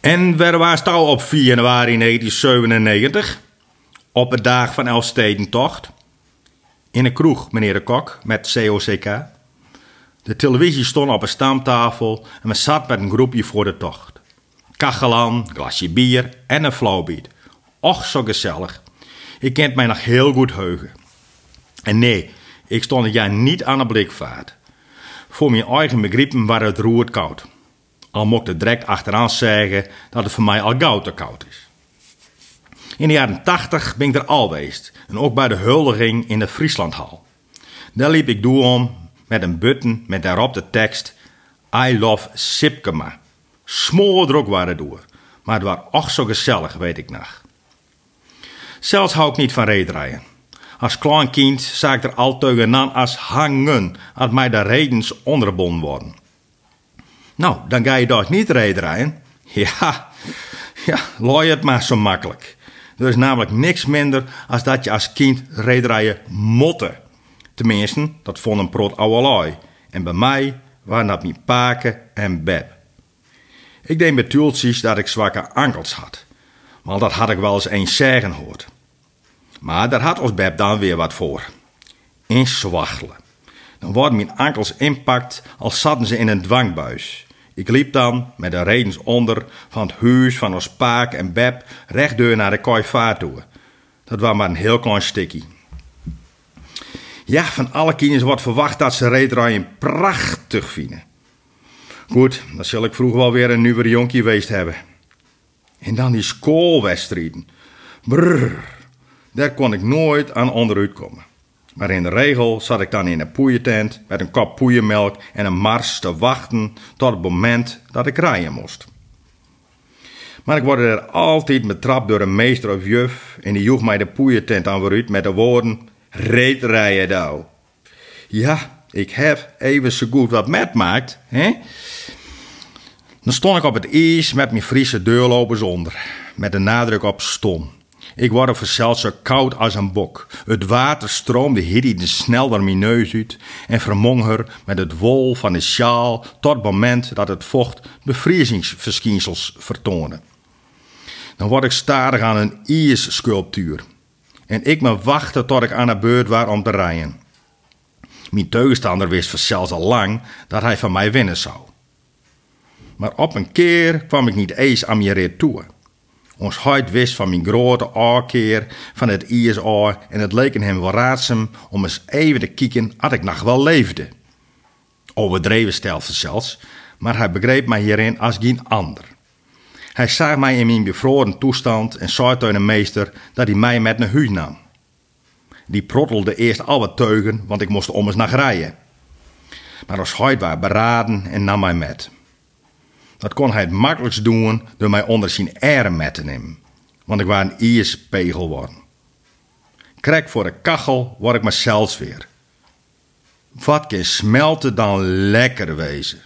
En waar was touw op 4 januari 1997? Op de dag van Elfstedentocht. In een kroeg, meneer de Kok, met COCK. De televisie stond op een stamtafel en we zat met een groepje voor de tocht. Kachel aan, glasje bier en een flauwbiet. Och, zo gezellig. Ik kent mij nog heel goed heugen. En nee, ik stond het jaar niet aan de blikvaart. Voor mijn eigen begrippen waren het roerd koud. Al mocht ik direct achteraan zeggen dat het voor mij al gauw te koud is. In de jaren tachtig ben ik er al geweest. En ook bij de huldiging in de Frieslandhal. Daar liep ik door om met een button met daarop de tekst I love Sipkema. Smoordruk waren door. Maar het was ook zo gezellig, weet ik nog. Zelfs hou ik niet van reedrijden. Als klein kind zag ik er altijd aan als hangen, als mij de redens onderbonden worden. Nou, dan ga je toch niet reedrijden? Ja, ja, looi het maar zo makkelijk. Er is namelijk niks minder als dat je als kind reedrijden motte. Tenminste, dat vond een prot ouwelui. En bij mij waren dat mijn paken en beb. Ik deed met tultjes dat ik zwakke ankels had. Maar dat had ik wel eens eens zeggen hoort. Maar daar had ons Beb dan weer wat voor. Inzwaggelen. Dan worden mijn ankels inpakt als zaten ze in een dwangbuis. Ik liep dan met de redens onder van het huis van ons paak en Beb rechtdeur naar de kooi toe. Dat was maar een heel klein stikkie. Ja, van alle kinderen wordt verwacht dat ze reedraaien prachtig vinden. Goed, dan zal ik vroeger wel weer een nieuwe jonkie geweest hebben. En dan die schoolwedstrijden. Brrr, daar kon ik nooit aan onderuit komen. Maar in de regel zat ik dan in een poeientent met een kop poeienmelk en een mars te wachten tot het moment dat ik rijden moest. Maar ik word er altijd betrapt door een meester of juf en die joeg mij de poeientent aan vooruit met de woorden: Reed rijden nou. Ja, ik heb even zo goed wat met maakt, hè? Dan stond ik op het ijs met mijn Friese deurlopers onder, met de nadruk op stom. Ik word verzeld zo koud als een bok. Het water stroomde hiddide snel door mijn neus uit en vermong her met het wol van de sjaal tot het moment dat het vocht bevriezingsverschijnsels vertoonde. Dan word ik starig aan een ijssculptuur. En ik me wachten tot ik aan de beurt was om te rijden. Mijn tegenstander wist zelfs al lang dat hij van mij winnen zou. Maar op een keer kwam ik niet eens aan mijn rit toe. Ons huid wist van mijn grote aankeer van het ISA en het leek hem wel raadzaam om eens even te kijken of ik nog wel leefde. Overdreven stelde zelfs, maar hij begreep mij hierin als geen ander. Hij zag mij in mijn bevroren toestand en zei tegen de meester dat hij mij met naar huis nam. Die prottelde eerst al wat teugen, want ik moest om eens naar rijden. Maar als huid was beraden en nam mij met. Dat kon hij het makkelijkst doen door mij onder zijn met te nemen. Want ik was een ierspegel worden. Krek voor de kachel word ik mezelf weer. Wat kan smelten dan lekker wezen.